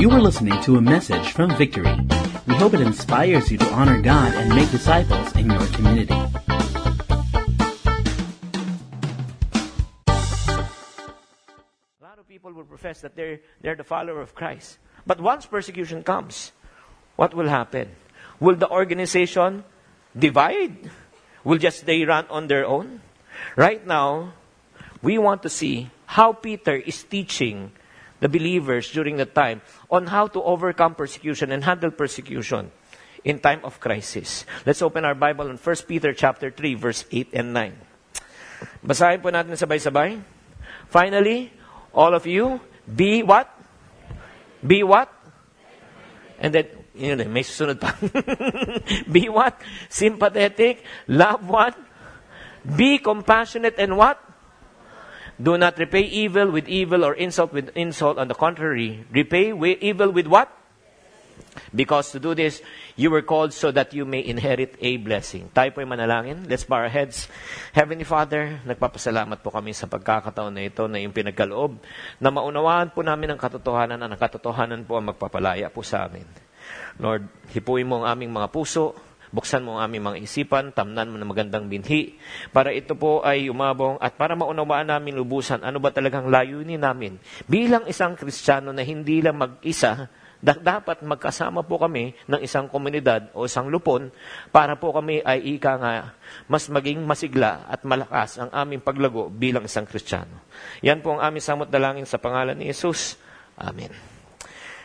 You were listening to a message from Victory. We hope it inspires you to honor God and make disciples in your community. A lot of people will profess that they're, they're the follower of Christ. But once persecution comes, what will happen? Will the organization divide? Will just they run on their own? Right now, we want to see how Peter is teaching the believers during the time on how to overcome persecution and handle persecution in time of crisis. Let's open our Bible in 1 Peter chapter 3 verse 8 and 9. Basahin po natin sabay-sabay. Finally, all of you, be what? Be what? And then, yun may susunod pa. be what? Sympathetic, love what? Be compassionate and what? Do not repay evil with evil or insult with insult. On the contrary, repay evil with what? Because to do this, you were called so that you may inherit a blessing. Tayo po manalangin. Let's bow our heads. Heavenly Father, nagpapasalamat po kami sa pagkakataon na ito na yung pinagkaloob na maunawaan po namin ang katotohanan na ang katotohanan po ang magpapalaya po sa amin. Lord, hipuin mo ang aming mga puso, Buksan mo ang aming mga isipan, tamnan mo ng magandang binhi, para ito po ay umabong at para maunawaan namin lubusan ano ba talagang layunin namin. Bilang isang Kristiyano na hindi lang mag-isa, dapat magkasama po kami ng isang komunidad o isang lupon para po kami ay ika nga mas maging masigla at malakas ang aming paglago bilang isang Kristiyano. Yan po ang aming samot dalangin sa pangalan ni Jesus. Amen.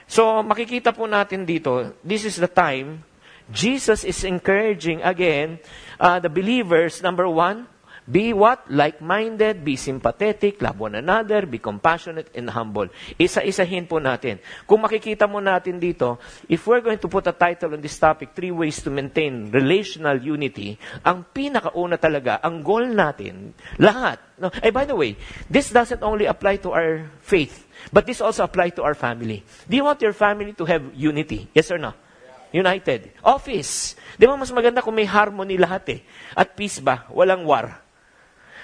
So, makikita po natin dito, this is the time Jesus is encouraging again uh, the believers, number one, be what? Like-minded, be sympathetic, love one another, be compassionate and humble. Isa-isahin po natin. Kung makikita mo natin dito, if we're going to put a title on this topic, three ways to maintain relational unity, ang pinakauna talaga, ang goal natin, lahat. No? Hey, by the way, this doesn't only apply to our faith, but this also apply to our family. Do you want your family to have unity? Yes or no? United. Office. Di ba mas maganda kung may harmony lahat eh. At peace ba? Walang war.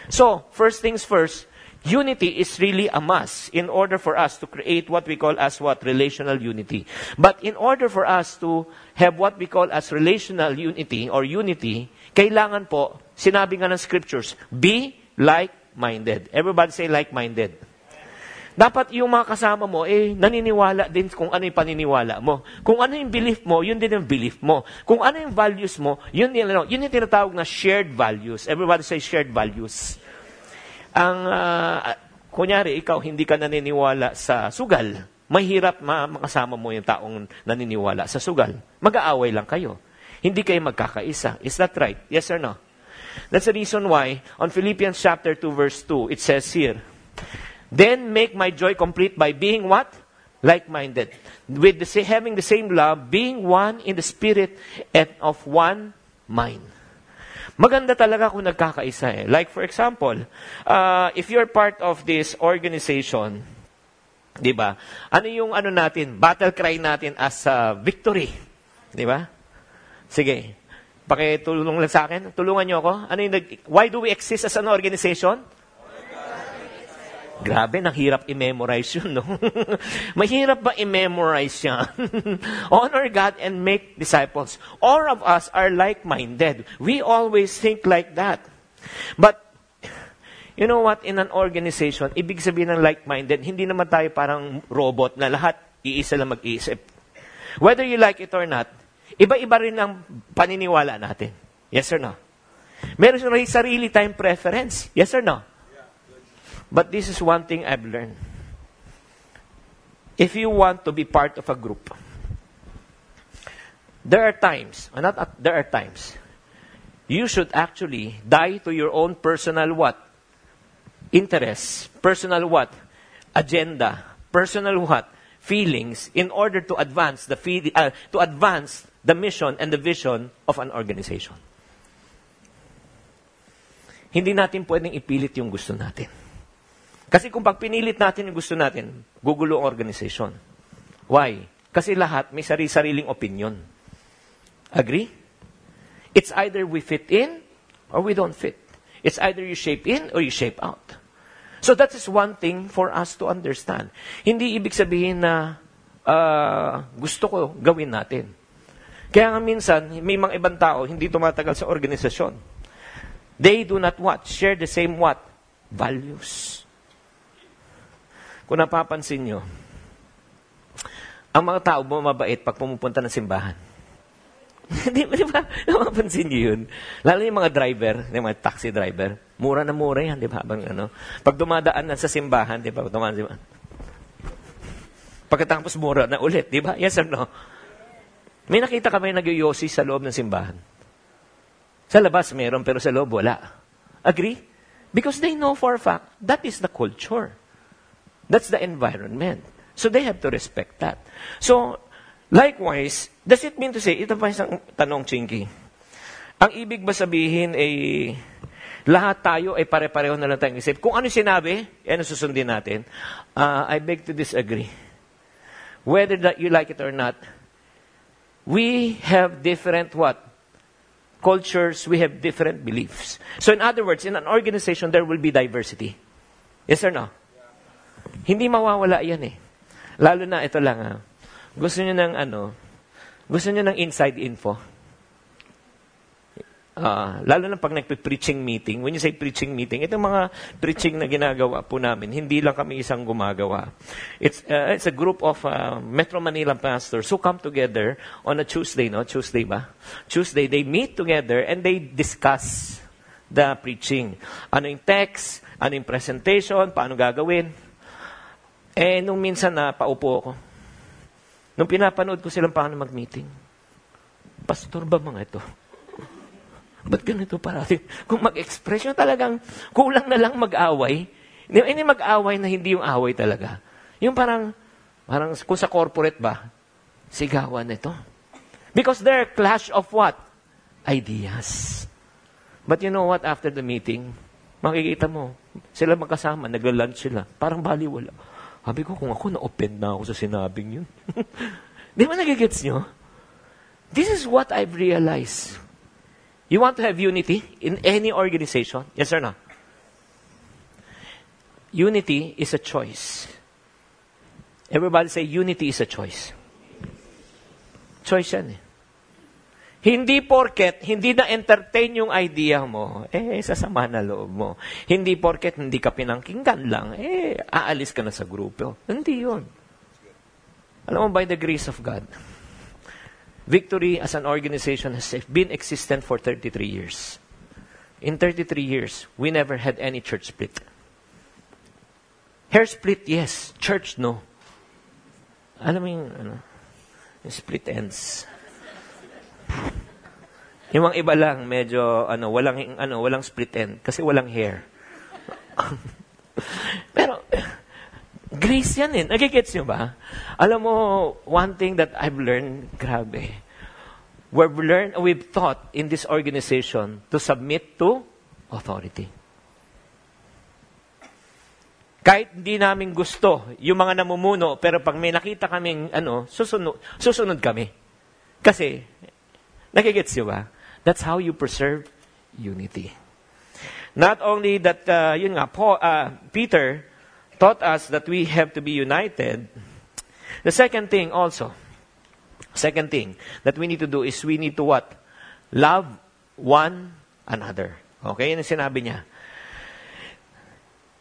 So, first things first, unity is really a must in order for us to create what we call as what? Relational unity. But in order for us to have what we call as relational unity or unity, kailangan po, sinabi nga ng scriptures, be like-minded. Everybody say like-minded. Dapat yung mga kasama mo, eh, naniniwala din kung ano yung paniniwala mo. Kung ano yung belief mo, yun din yung belief mo. Kung ano yung values mo, yun, yun, yun, yun yung tinatawag na shared values. Everybody say shared values. Ang, uh, kunyari, ikaw hindi ka naniniwala sa sugal. Mahirap ma makasama mo yung taong naniniwala sa sugal. Mag-aaway lang kayo. Hindi kayo magkakaisa. Is that right? Yes or no? That's the reason why on Philippians chapter 2 verse 2, it says here, Then make my joy complete by being what? Like-minded. With the, having the same love, being one in the spirit and of one mind. Maganda talaga kung nagkakaisa eh. Like for example, uh, if you're part of this organization, di ba? Ano yung ano natin, battle cry natin as uh, victory? Di ba? Sige. Pakitulong lang sa akin. Tulungan niyo ako. Ano yung, why do we exist as an organization? Grabe, nang hirap i-memorize yun, no? Mahirap ba i-memorize yan? Honor God and make disciples. All of us are like-minded. We always think like that. But, you know what? In an organization, ibig sabihin ng like-minded, hindi naman tayo parang robot na lahat iisa lang mag-iisip. Whether you like it or not, iba-iba rin ang paniniwala natin. Yes or no? Meron rin sarili tayong preference. Yes or no? But this is one thing I've learned. If you want to be part of a group, there are times, not at, there are times, you should actually die to your own personal what? Interests, personal what? Agenda, personal what? Feelings in order to advance the uh, to advance the mission and the vision of an organization. Hindi natin pwedeng ipilit yung gusto natin. Kasi kung pag pinilit natin yung gusto natin, gugulo ang organization. Why? Kasi lahat may sarili-sariling opinion. Agree? It's either we fit in or we don't fit. It's either you shape in or you shape out. So that is one thing for us to understand. Hindi ibig sabihin na uh, gusto ko gawin natin. Kaya nga minsan, may mga ibang tao hindi tumatagal sa organisasyon. They do not what? Share the same what? Values. Kung napapansin nyo, ang mga tao bumabait pag pumupunta ng simbahan. di, di ba? Napapansin nyo yun? Lalo yung mga driver, yung mga taxi driver, mura na mura yan, di ba? Bang, ano? Pag dumadaan na sa simbahan, di ba? Dumadaan, di ba? Pagkatapos mura na ulit, di ba? Yes or no? May nakita kami nagyoyosi sa loob ng simbahan. Sa labas meron, pero sa loob wala. Agree? Because they know for a fact, that is the culture. That's the environment. So they have to respect that. So, likewise, does it mean to say, ito pa isang tanong, Chinky. Ang ibig ba sabihin ay lahat tayo ay pare-pareho na lang tayong isip. Kung ano sinabi, yan susundin natin. Uh, I beg to disagree. Whether that you like it or not, we have different what? Cultures, we have different beliefs. So in other words, in an organization, there will be diversity. Yes or no? Hindi mawawala yan eh. Lalo na, ito lang ha. Gusto nyo ng ano, gusto nyo ng inside info. Uh, lalo na pag nagpe-preaching meeting, when you say preaching meeting, itong mga preaching na ginagawa po namin, hindi lang kami isang gumagawa. It's, uh, it's a group of uh, Metro Manila pastors who come together on a Tuesday, no? Tuesday ba? Tuesday, they meet together and they discuss the preaching. Ano yung text, ano yung presentation, paano gagawin. Eh, nung minsan na paupo ako, nung pinapanood ko silang paano mag-meeting, pastor ba mga ito? Ba't ganito parati? Kung mag-express nyo talagang kulang na lang mag-away, hindi mag-away na hindi yung away talaga. Yung parang, parang kung sa corporate ba, sigawan nito. Because they're clash of what? Ideas. But you know what? After the meeting, makikita mo, sila magkasama, nagla-lunch sila. Parang baliwala. Sabi ko, kung ako na-offend na ako sa sinabing yun. Di ba nagigets nyo? This is what I've realized. You want to have unity in any organization? Yes or no? Unity is a choice. Everybody say, unity is a choice. Choice yan eh. Hindi porket, hindi na-entertain yung idea mo, eh, sasama na loob mo. Hindi porket, hindi ka pinangkinggan lang, eh, aalis ka na sa grupo. Hindi yun. Alam mo, by the grace of God, Victory as an organization has been existent for 33 years. In 33 years, we never had any church split. Hair split, yes. Church, no. Alam mo yung, ano, yung split ends. Yung mga iba lang, medyo, ano, walang, ano, walang split end. Kasi walang hair. Pero, Grace yan eh. Nagigets nyo ba? Alam mo, one thing that I've learned, grabe, we've learned, we've taught in this organization to submit to authority. Kahit hindi namin gusto yung mga namumuno, pero pag may nakita kaming ano, susunod, susunod kami. Kasi, nagigets nyo ba? That's how you preserve unity. Not only that, uh, yun nga, Paul, uh, Peter, taught us that we have to be united. The second thing also, second thing that we need to do is we need to what? Love one another. Okay? Yan ang sinabi niya.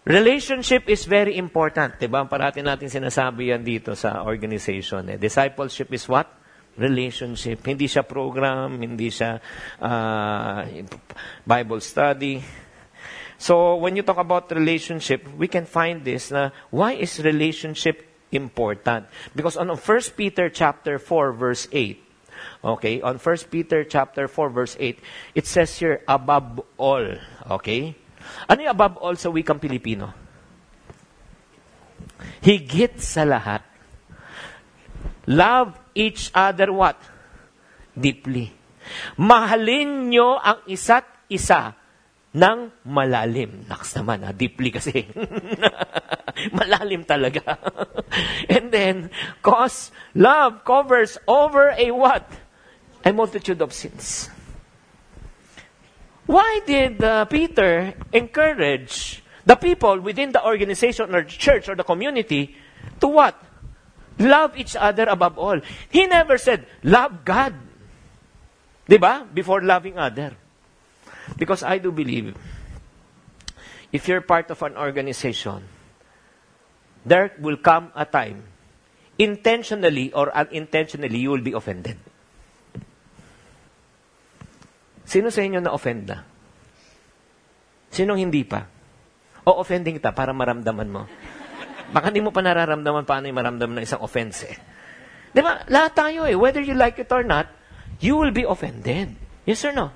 Relationship is very important. Diba? Parati natin sinasabi yan dito sa organization. Eh. Discipleship is what? Relationship. Hindi siya program, hindi siya uh, Bible study. So, when you talk about relationship, we can find this na why is relationship important? Because on 1 Peter chapter 4 verse 8, okay, on 1 Peter chapter 4 verse 8, it says here, above all, okay? Ano yung above all sa wikang Pilipino? Higit sa lahat. Love each other what? Deeply. Mahalin nyo ang isa't isa ng malalim. Naks naman, ha? deeply kasi. malalim talaga. And then, cause love covers over a what? A multitude of sins. Why did uh, Peter encourage the people within the organization or the church or the community to what? Love each other above all. He never said, love God. Di ba? Before loving other. Because I do believe, if you're part of an organization, there will come a time, intentionally or unintentionally, you will be offended. Sino sa inyo na-offend na? Sinong hindi pa? O offending kita para maramdaman mo. Baka hindi mo pa nararamdaman paano yung maramdaman ng isang offense eh. Di ba? Lahat tayo eh. Whether you like it or not, you will be offended. Yes or no?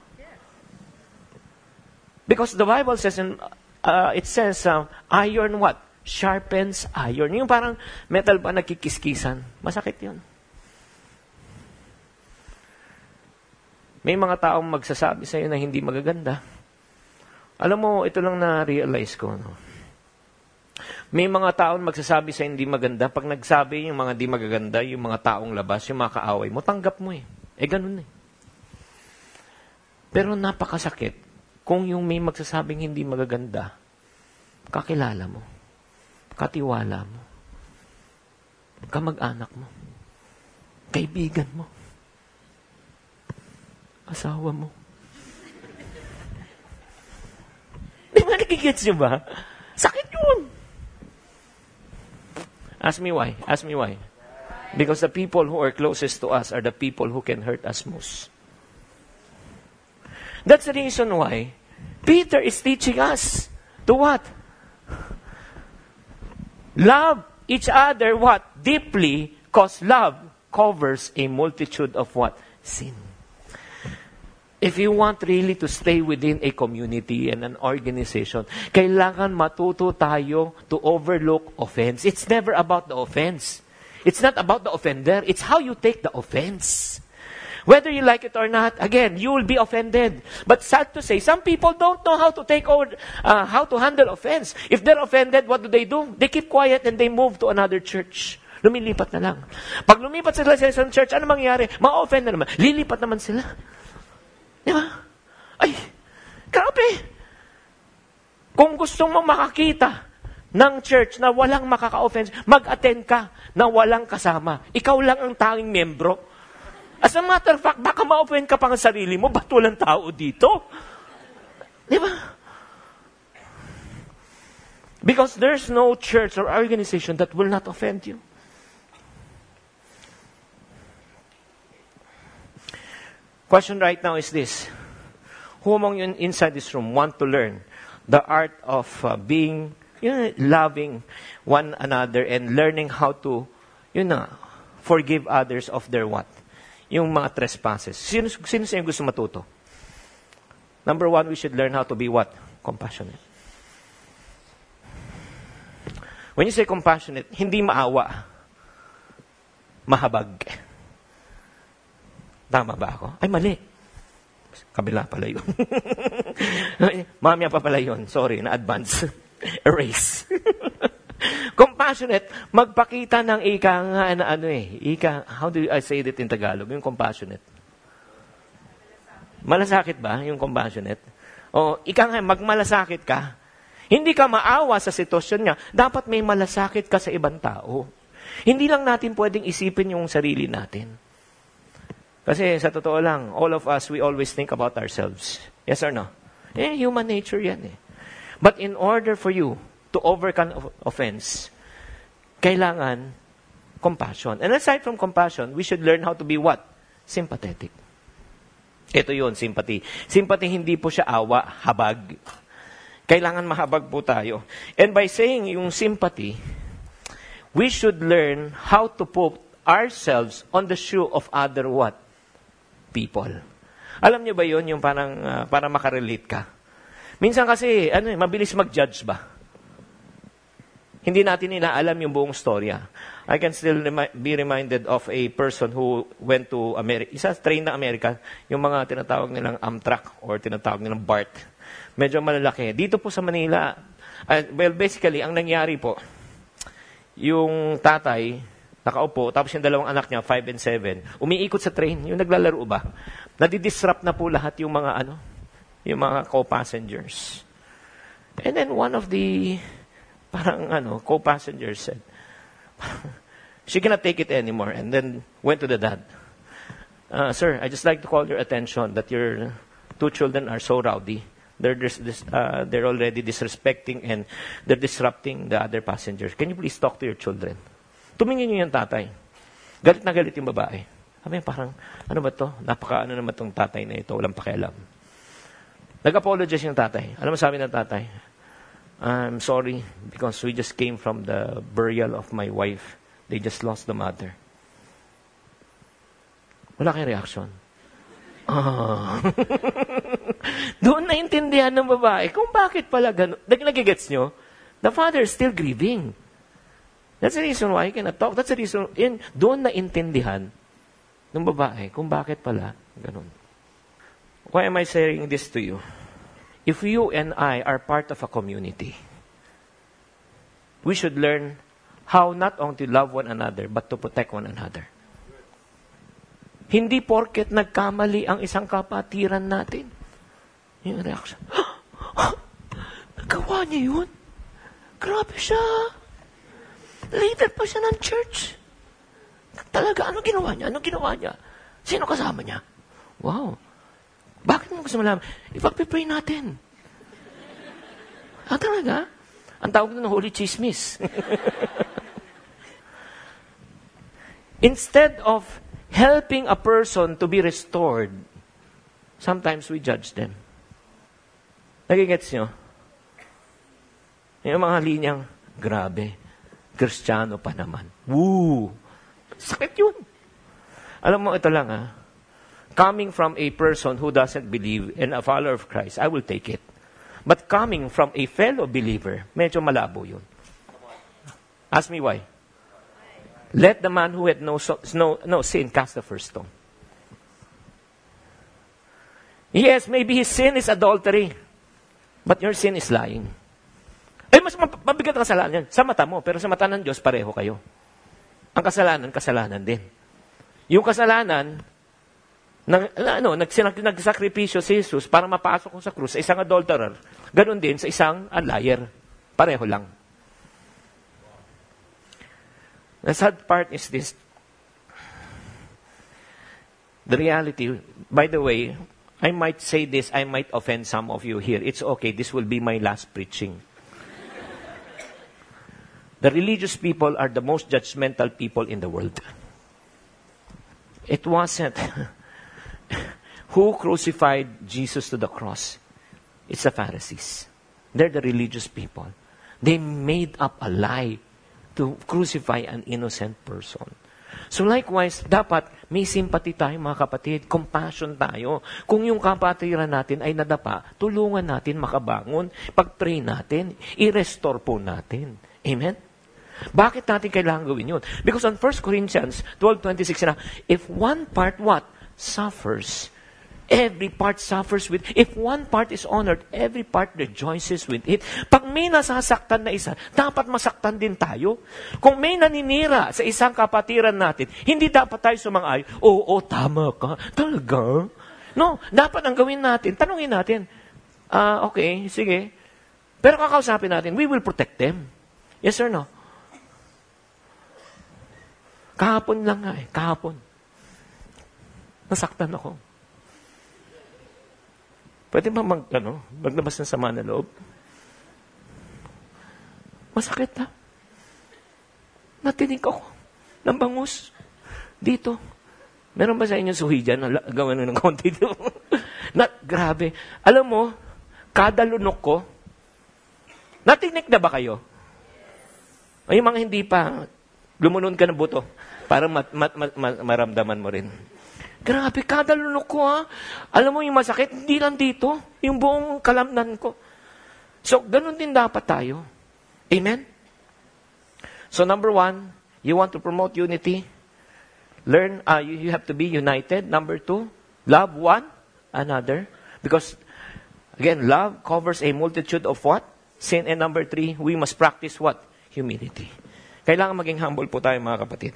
Because the Bible says, in, uh, it says, uh, iron what? Sharpens iron. Yung parang metal pa nagkikiskisan. Masakit yun. May mga taong magsasabi sa'yo na hindi magaganda. Alam mo, ito lang na-realize ko. No? May mga taong magsasabi sa hindi maganda. Pag nagsabi yung mga di magaganda, yung mga taong labas, yung mga kaaway mo, tanggap mo eh. Eh, ganun eh. Pero napakasakit kung yung may magsasabing hindi magaganda, kakilala mo, katiwala mo, kamag-anak mo, kaibigan mo, asawa mo. Di ba nakikits nyo ba? Sakit yun. Ask me why. Ask me why. Because the people who are closest to us are the people who can hurt us most. That's the reason why Peter is teaching us to what? Love each other what? Deeply, because love covers a multitude of what? Sin. If you want really to stay within a community and an organization, kailangan matuto tayo to overlook offense. It's never about the offense. It's not about the offender. It's how you take the offense. Whether you like it or not, again, you will be offended. But sad to say, some people don't know how to take over, uh, how to handle offense. If they're offended, what do they do? They keep quiet and they move to another church. Lumilipat na lang. Pag lumipat sila sa isang church, ano mangyayari? Ma-offend na naman. Lilipat naman sila. Di ba? Ay, grabe. Kung gusto mo makakita ng church na walang makaka-offense, mag-attend ka na walang kasama. Ikaw lang ang tanging membro. As a matter of fact, baka ma-offend ka pa ng sarili mo, ba't walang tao dito? Di ba? Because there's no church or organization that will not offend you. Question right now is this. Who among you inside this room want to learn the art of uh, being, you know, loving one another and learning how to, you know, forgive others of their what? Yung mga trespasses. Sino, sino sa gusto matuto? Number one, we should learn how to be what? Compassionate. When you say compassionate, hindi maawa. Mahabag. Tama ba ako? Ay, mali. Kabila pala yun. Mamaya pa pala yun. Sorry, na-advance. Erase. compassionate, magpakita ng ika nga na ano eh. Ika, how do I say it in Tagalog? Yung compassionate. Malasakit ba yung compassionate? O, ika nga, magmalasakit ka. Hindi ka maawa sa sitwasyon niya. Dapat may malasakit ka sa ibang tao. Hindi lang natin pwedeng isipin yung sarili natin. Kasi sa totoo lang, all of us, we always think about ourselves. Yes or no? Eh, human nature yan eh. But in order for you to overcome offense, kailangan compassion. And aside from compassion, we should learn how to be what? Sympathetic. Ito yun, sympathy. Sympathy, hindi po siya awa, habag. Kailangan mahabag po tayo. And by saying yung sympathy, we should learn how to put ourselves on the shoe of other what? People. Alam niyo ba yon yung parang uh, para makarelate ka? Minsan kasi, ano eh, mabilis mag-judge ba? Hindi natin nila alam yung buong storya. I can still be reminded of a person who went to America. Isa train na Amerika, yung mga tinatawag nilang Amtrak or tinatawag nilang BART. Medyo malalaki. Dito po sa Manila, uh, well, basically, ang nangyari po, yung tatay, nakaupo, tapos yung dalawang anak niya, 5 and 7, umiikot sa train, yung naglalaro ba? Nadidisrupt na po lahat yung mga ano, yung mga co-passengers. And then one of the parang ano, co-passengers said, She cannot take it anymore and then went to the dad. Uh, sir, I just like to call your attention that your two children are so rowdy. They're, dis- dis- uh, they're already disrespecting and they're disrupting the other passengers. Can you please talk to your children? Tumingin yung tatay. Galit na galit yung babae. Sabi parang, ano ba to? Napaka ano naman tong tatay na ito, walang pakialam. Nag-apologize yung tatay. Ano mo sabi ng tatay? I'm sorry because we just came from the burial of my wife. They just lost the mother. Wala kayong reaction. Ah. Doon naintindihan ng babae kung bakit pala gano'n. Nagigets nyo? The father is still grieving. That's the reason why he cannot talk. That's the reason, in, doon naintindihan ng babae kung bakit pala gano'n. Why am I saying this to you? If you and I are part of a community, we should learn how not only to love one another, but to protect one another. Hindi porket nagkamali ang isang kapatiran natin. Yung reaction, nagawa niya yun? Grabe siya. Leader pa siya ng church. Talaga, ano ginawa niya? Ano ginawa niya? Sino kasama niya? Wow. Bakit mo gusto malaman? Ipagpipray natin. Ah, talaga? Ang tawag ng Holy Chismis. Instead of helping a person to be restored, sometimes we judge them. Nagigets nyo? Yung mga linyang, grabe, kristyano pa naman. Woo! Sakit yun. Alam mo, ito lang ah. Coming from a person who doesn't believe in a follower of Christ, I will take it. But coming from a fellow believer, medyo malabo yun. Ask me why. Let the man who had no, no, no sin cast the first stone. Yes, maybe his sin is adultery. But your sin is lying. Eh, mas mabigat ang kasalanan yan. Sa mata mo, pero sa mata ng Diyos, pareho kayo. Ang kasalanan, kasalanan din. Yung kasalanan, na, ano, nagsinag, nagsakripisyo si Jesus para mapasok ko sa krus sa isang adulterer, ganun din sa isang liar. Pareho lang. The sad part is this. The reality, by the way, I might say this, I might offend some of you here. It's okay, this will be my last preaching. The religious people are the most judgmental people in the world. It wasn't who crucified Jesus to the cross. It's the Pharisees. They're the religious people. They made up a lie to crucify an innocent person. So likewise, dapat may sympathy tayo mga kapatid, compassion tayo. Kung yung kapatiran natin ay nadapa, tulungan natin makabangon, pag-pray natin, i-restore po natin. Amen? Bakit natin kailangan gawin yun? Because on 1 Corinthians 12.26 na, if one part what? Suffers, Every part suffers with If one part is honored, every part rejoices with it. Pag may nasasaktan na isa, dapat masaktan din tayo. Kung may naninira sa isang kapatiran natin, hindi dapat tayo sumang-ay, oo, oh, tama ka. Talaga? No, dapat ang gawin natin, tanungin natin, ah, uh, okay, sige. Pero kakausapin natin, we will protect them. Yes or no? Kahapon lang nga eh, kahapon. Nasaktan ako. Pwede ba mag, ano, maglabas ng sama na loob? Masakit ha? Natinig ako ng bangus dito. Meron ba sa inyo suhi dyan? Gawan ng konti dito. na, grabe. Alam mo, kada lunok ko, natinig na ba kayo? Ay, mga hindi pa, lumunon ka ng buto para mat, mat, mat, mat, maramdaman mo rin. Grabe, kada lunok ko ha. Alam mo yung masakit, hindi lang dito. Yung buong kalamnan ko. So, ganun din dapat tayo. Amen? So, number one, you want to promote unity? Learn, uh, you, you have to be united. Number two, love one another. Because, again, love covers a multitude of what? Sin. And number three, we must practice what? Humility. Kailangan maging humble po tayo mga kapatid.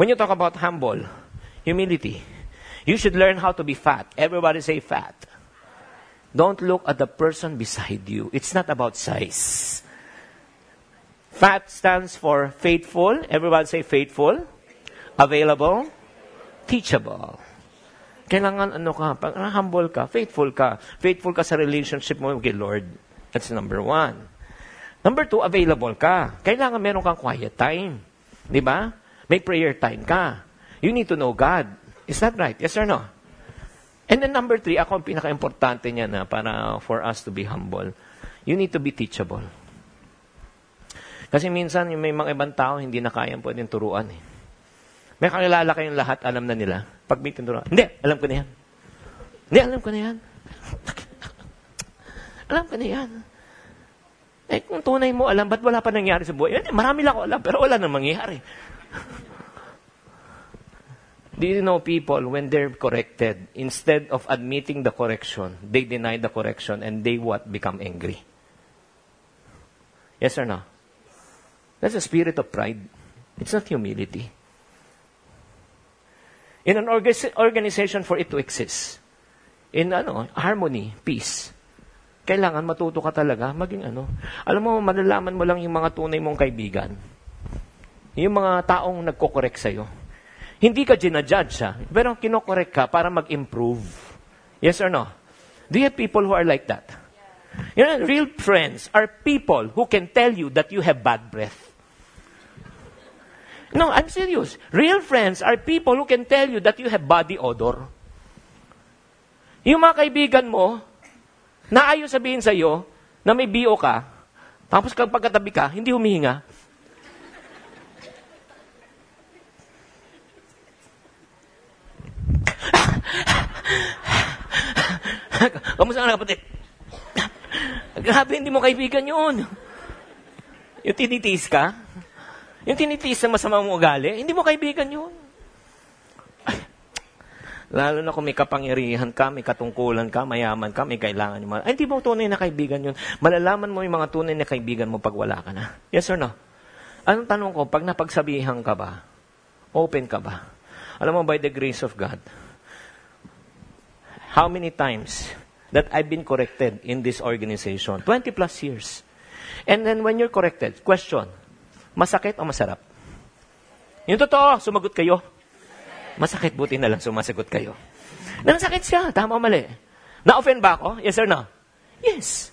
When you talk about humble, Humility. You should learn how to be fat. Everybody say fat. Don't look at the person beside you. It's not about size. FAT stands for faithful. Everybody say faithful. Available. Teachable. Kailangan ano ka, pag humble ka, faithful ka. Faithful ka sa relationship mo kay Lord. That's number one. Number two, available ka. Kailangan meron kang quiet time. Di ba? May prayer time ka. You need to know God. Is that right? Yes or no? And then number three, ako ang pinaka-importante niya na para for us to be humble. You need to be teachable. Kasi minsan, may mga ibang tao, hindi na kayang pwedeng turuan. Eh. May kakilala kayong lahat, alam na nila. Pag may tinuruan, hindi, alam ko na yan. Hindi, alam ko na yan. alam ko na yan. Eh, kung tunay mo alam, ba't wala pa nangyari sa buhay? Eh, marami lang ako alam, pero wala nang mangyayari. Do you know people, when they're corrected, instead of admitting the correction, they deny the correction and they what? Become angry. Yes or no? That's a spirit of pride. It's not humility. In an organization for it to exist, in ano, harmony, peace, kailangan matuto ka talaga maging ano. Alam mo, malalaman mo lang yung mga tunay mong kaibigan. Yung mga taong nagko-correct sa'yo. Hindi ka ginajudge ha, pero kinokorek ka para mag-improve. Yes or no? Do you have people who are like that? You know, real friends are people who can tell you that you have bad breath. No, I'm serious. Real friends are people who can tell you that you have body odor. Yung mga kaibigan mo, na ayaw sabihin sa iyo na may BO ka, tapos kapag katabi ka, hindi humihinga. Kamusta ka kapatid? Grabe, hindi mo kaibigan yun. Yung tinitiis ka, yung tinitiis ng masama mo ugali, hindi mo kaibigan yun. Lalo na kung may kapangyarihan ka, may katungkulan ka, mayaman ka, may kailangan mo. Ay, hindi mo tunay na kaibigan yun. Malalaman mo yung mga tunay na kaibigan mo pag wala ka na. Yes or no? Anong tanong ko, pag napagsabihan ka ba, open ka ba? Alam mo, by the grace of God, how many times that I've been corrected in this organization? 20 plus years. And then when you're corrected, question, masakit o masarap? Yung totoo, sumagot kayo. Masakit, buti na lang sumasagot kayo. Nasakit siya, tama o mali. Na-offend ba ako? Yes or no? Yes.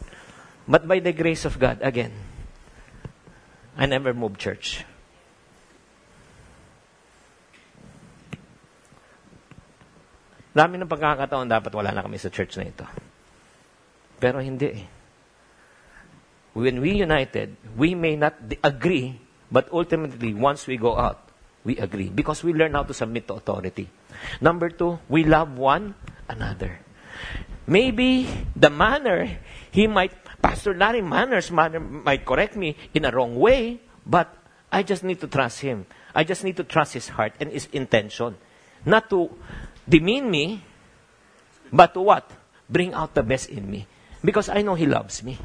But by the grace of God, again, I never moved church. Dami ng pagkakataon, dapat wala na kami sa church na ito. Pero hindi eh. When we united, we may not agree, but ultimately, once we go out, we agree. Because we learn how to submit to authority. Number two, we love one another. Maybe the manner, he might, Pastor Larry Manners manner, might correct me in a wrong way, but I just need to trust him. I just need to trust his heart and his intention. Not to demean me, but to what? Bring out the best in me. Because I know He loves me.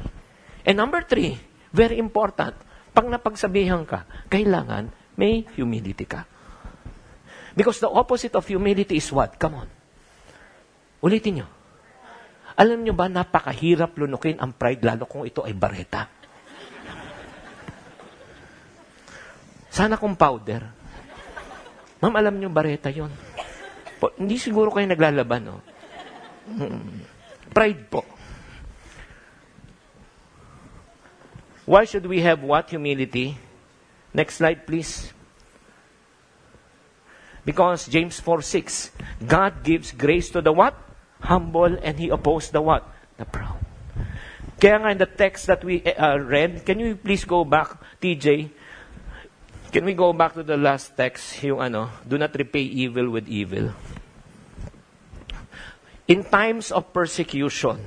And number three, very important, pag napagsabihan ka, kailangan may humility ka. Because the opposite of humility is what? Come on. Ulitin nyo. Alam nyo ba, napakahirap lunukin ang pride, lalo kung ito ay bareta. Sana kung powder. Ma'am, alam nyo, bareta yon. Po, hindi siguro kayo naglalaban, no? Hmm. Pride po. Why should we have what? Humility. Next slide, please. Because James 4 6, God gives grace to the what? Humble, and He opposed the what? The proud. Kaya nga in the text that we uh, read, can you please go back, TJ? Can we go back to the last text, yung ano, do not repay evil with evil. In times of persecution,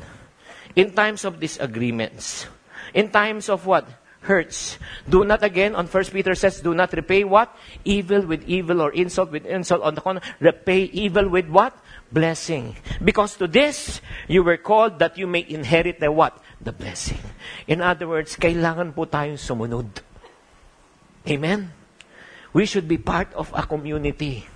in times of disagreements, in times of what? Hurts. Do not again, on First Peter says, do not repay what? Evil with evil or insult with insult. On the contrary, repay evil with what? Blessing. Because to this, you were called that you may inherit the what? The blessing. In other words, kailangan po tayong sumunod. Amen? We should be part of a community.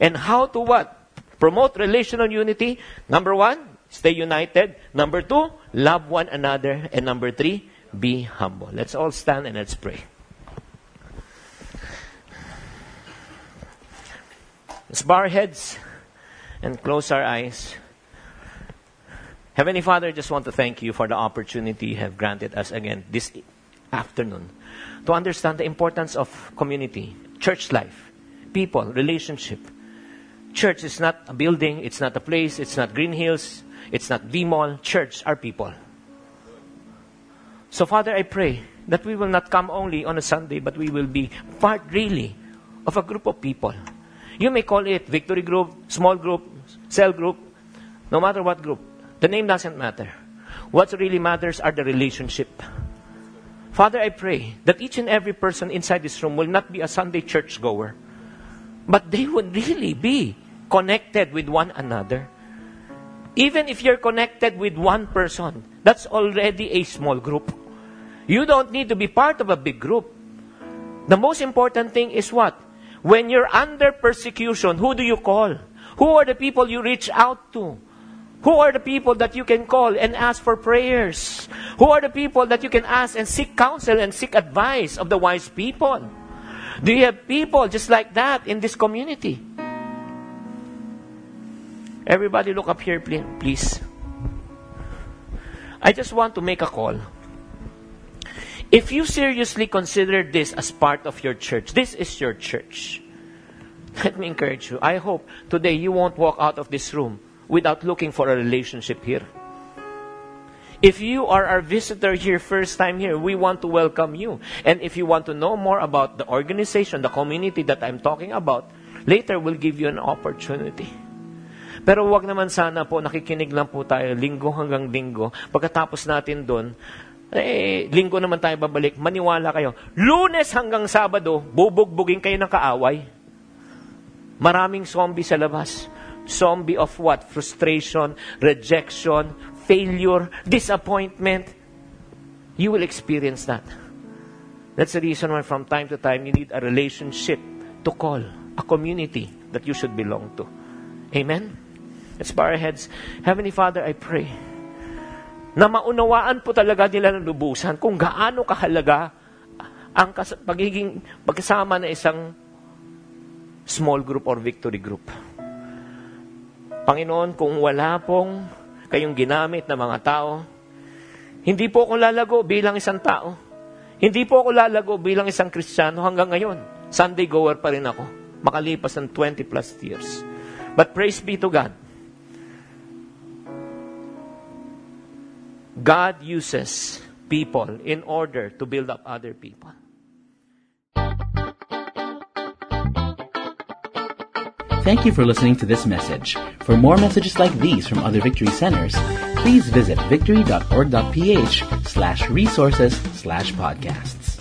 And how to what? Promote relational unity. Number one, stay united. Number two, love one another. And number three, be humble. Let's all stand and let's pray. Let's bow our heads and close our eyes. Heavenly Father, I just want to thank you for the opportunity you have granted us again this afternoon to understand the importance of community, church life, people, relationship. Church is not a building, it's not a place, it's not Green Hills, it's not the mall. Church are people. So, Father, I pray that we will not come only on a Sunday, but we will be part really of a group of people. You may call it victory group, small group, cell group, no matter what group. The name doesn't matter. What really matters are the relationship. Father, I pray that each and every person inside this room will not be a Sunday church goer, but they would really be connected with one another. Even if you're connected with one person, that's already a small group. You don't need to be part of a big group. The most important thing is what? When you're under persecution, who do you call? Who are the people you reach out to? Who are the people that you can call and ask for prayers? Who are the people that you can ask and seek counsel and seek advice of the wise people? Do you have people just like that in this community? Everybody look up here, please. I just want to make a call. If you seriously consider this as part of your church, this is your church. Let me encourage you. I hope today you won't walk out of this room without looking for a relationship here. If you are our visitor here, first time here, we want to welcome you. And if you want to know more about the organization, the community that I'm talking about, later we'll give you an opportunity. Pero wag naman sana po, nakikinig lang po tayo, linggo hanggang linggo. Pagkatapos natin doon, eh, linggo naman tayo babalik, maniwala kayo. Lunes hanggang Sabado, bubugbugin kayo ng kaaway. Maraming zombie sa labas. Zombie of what? Frustration, rejection, failure, disappointment. You will experience that. That's the reason why from time to time you need a relationship to call, a community that you should belong to. Amen? Let's bow our heads. Heavenly Father, I pray na maunawaan po talaga nila ng lubusan kung gaano kahalaga ang kas- pagiging pagkasama na isang small group or victory group. Panginoon, kung wala pong kayong ginamit na mga tao, hindi po ako lalago bilang isang tao. Hindi po ako lalago bilang isang Kristiyano hanggang ngayon. Sunday goer pa rin ako. Makalipas ng 20 plus years. But praise be to God God uses people in order to build up other people. Thank you for listening to this message. For more messages like these from other Victory Centers, please visit victory.org.ph slash resources slash podcasts.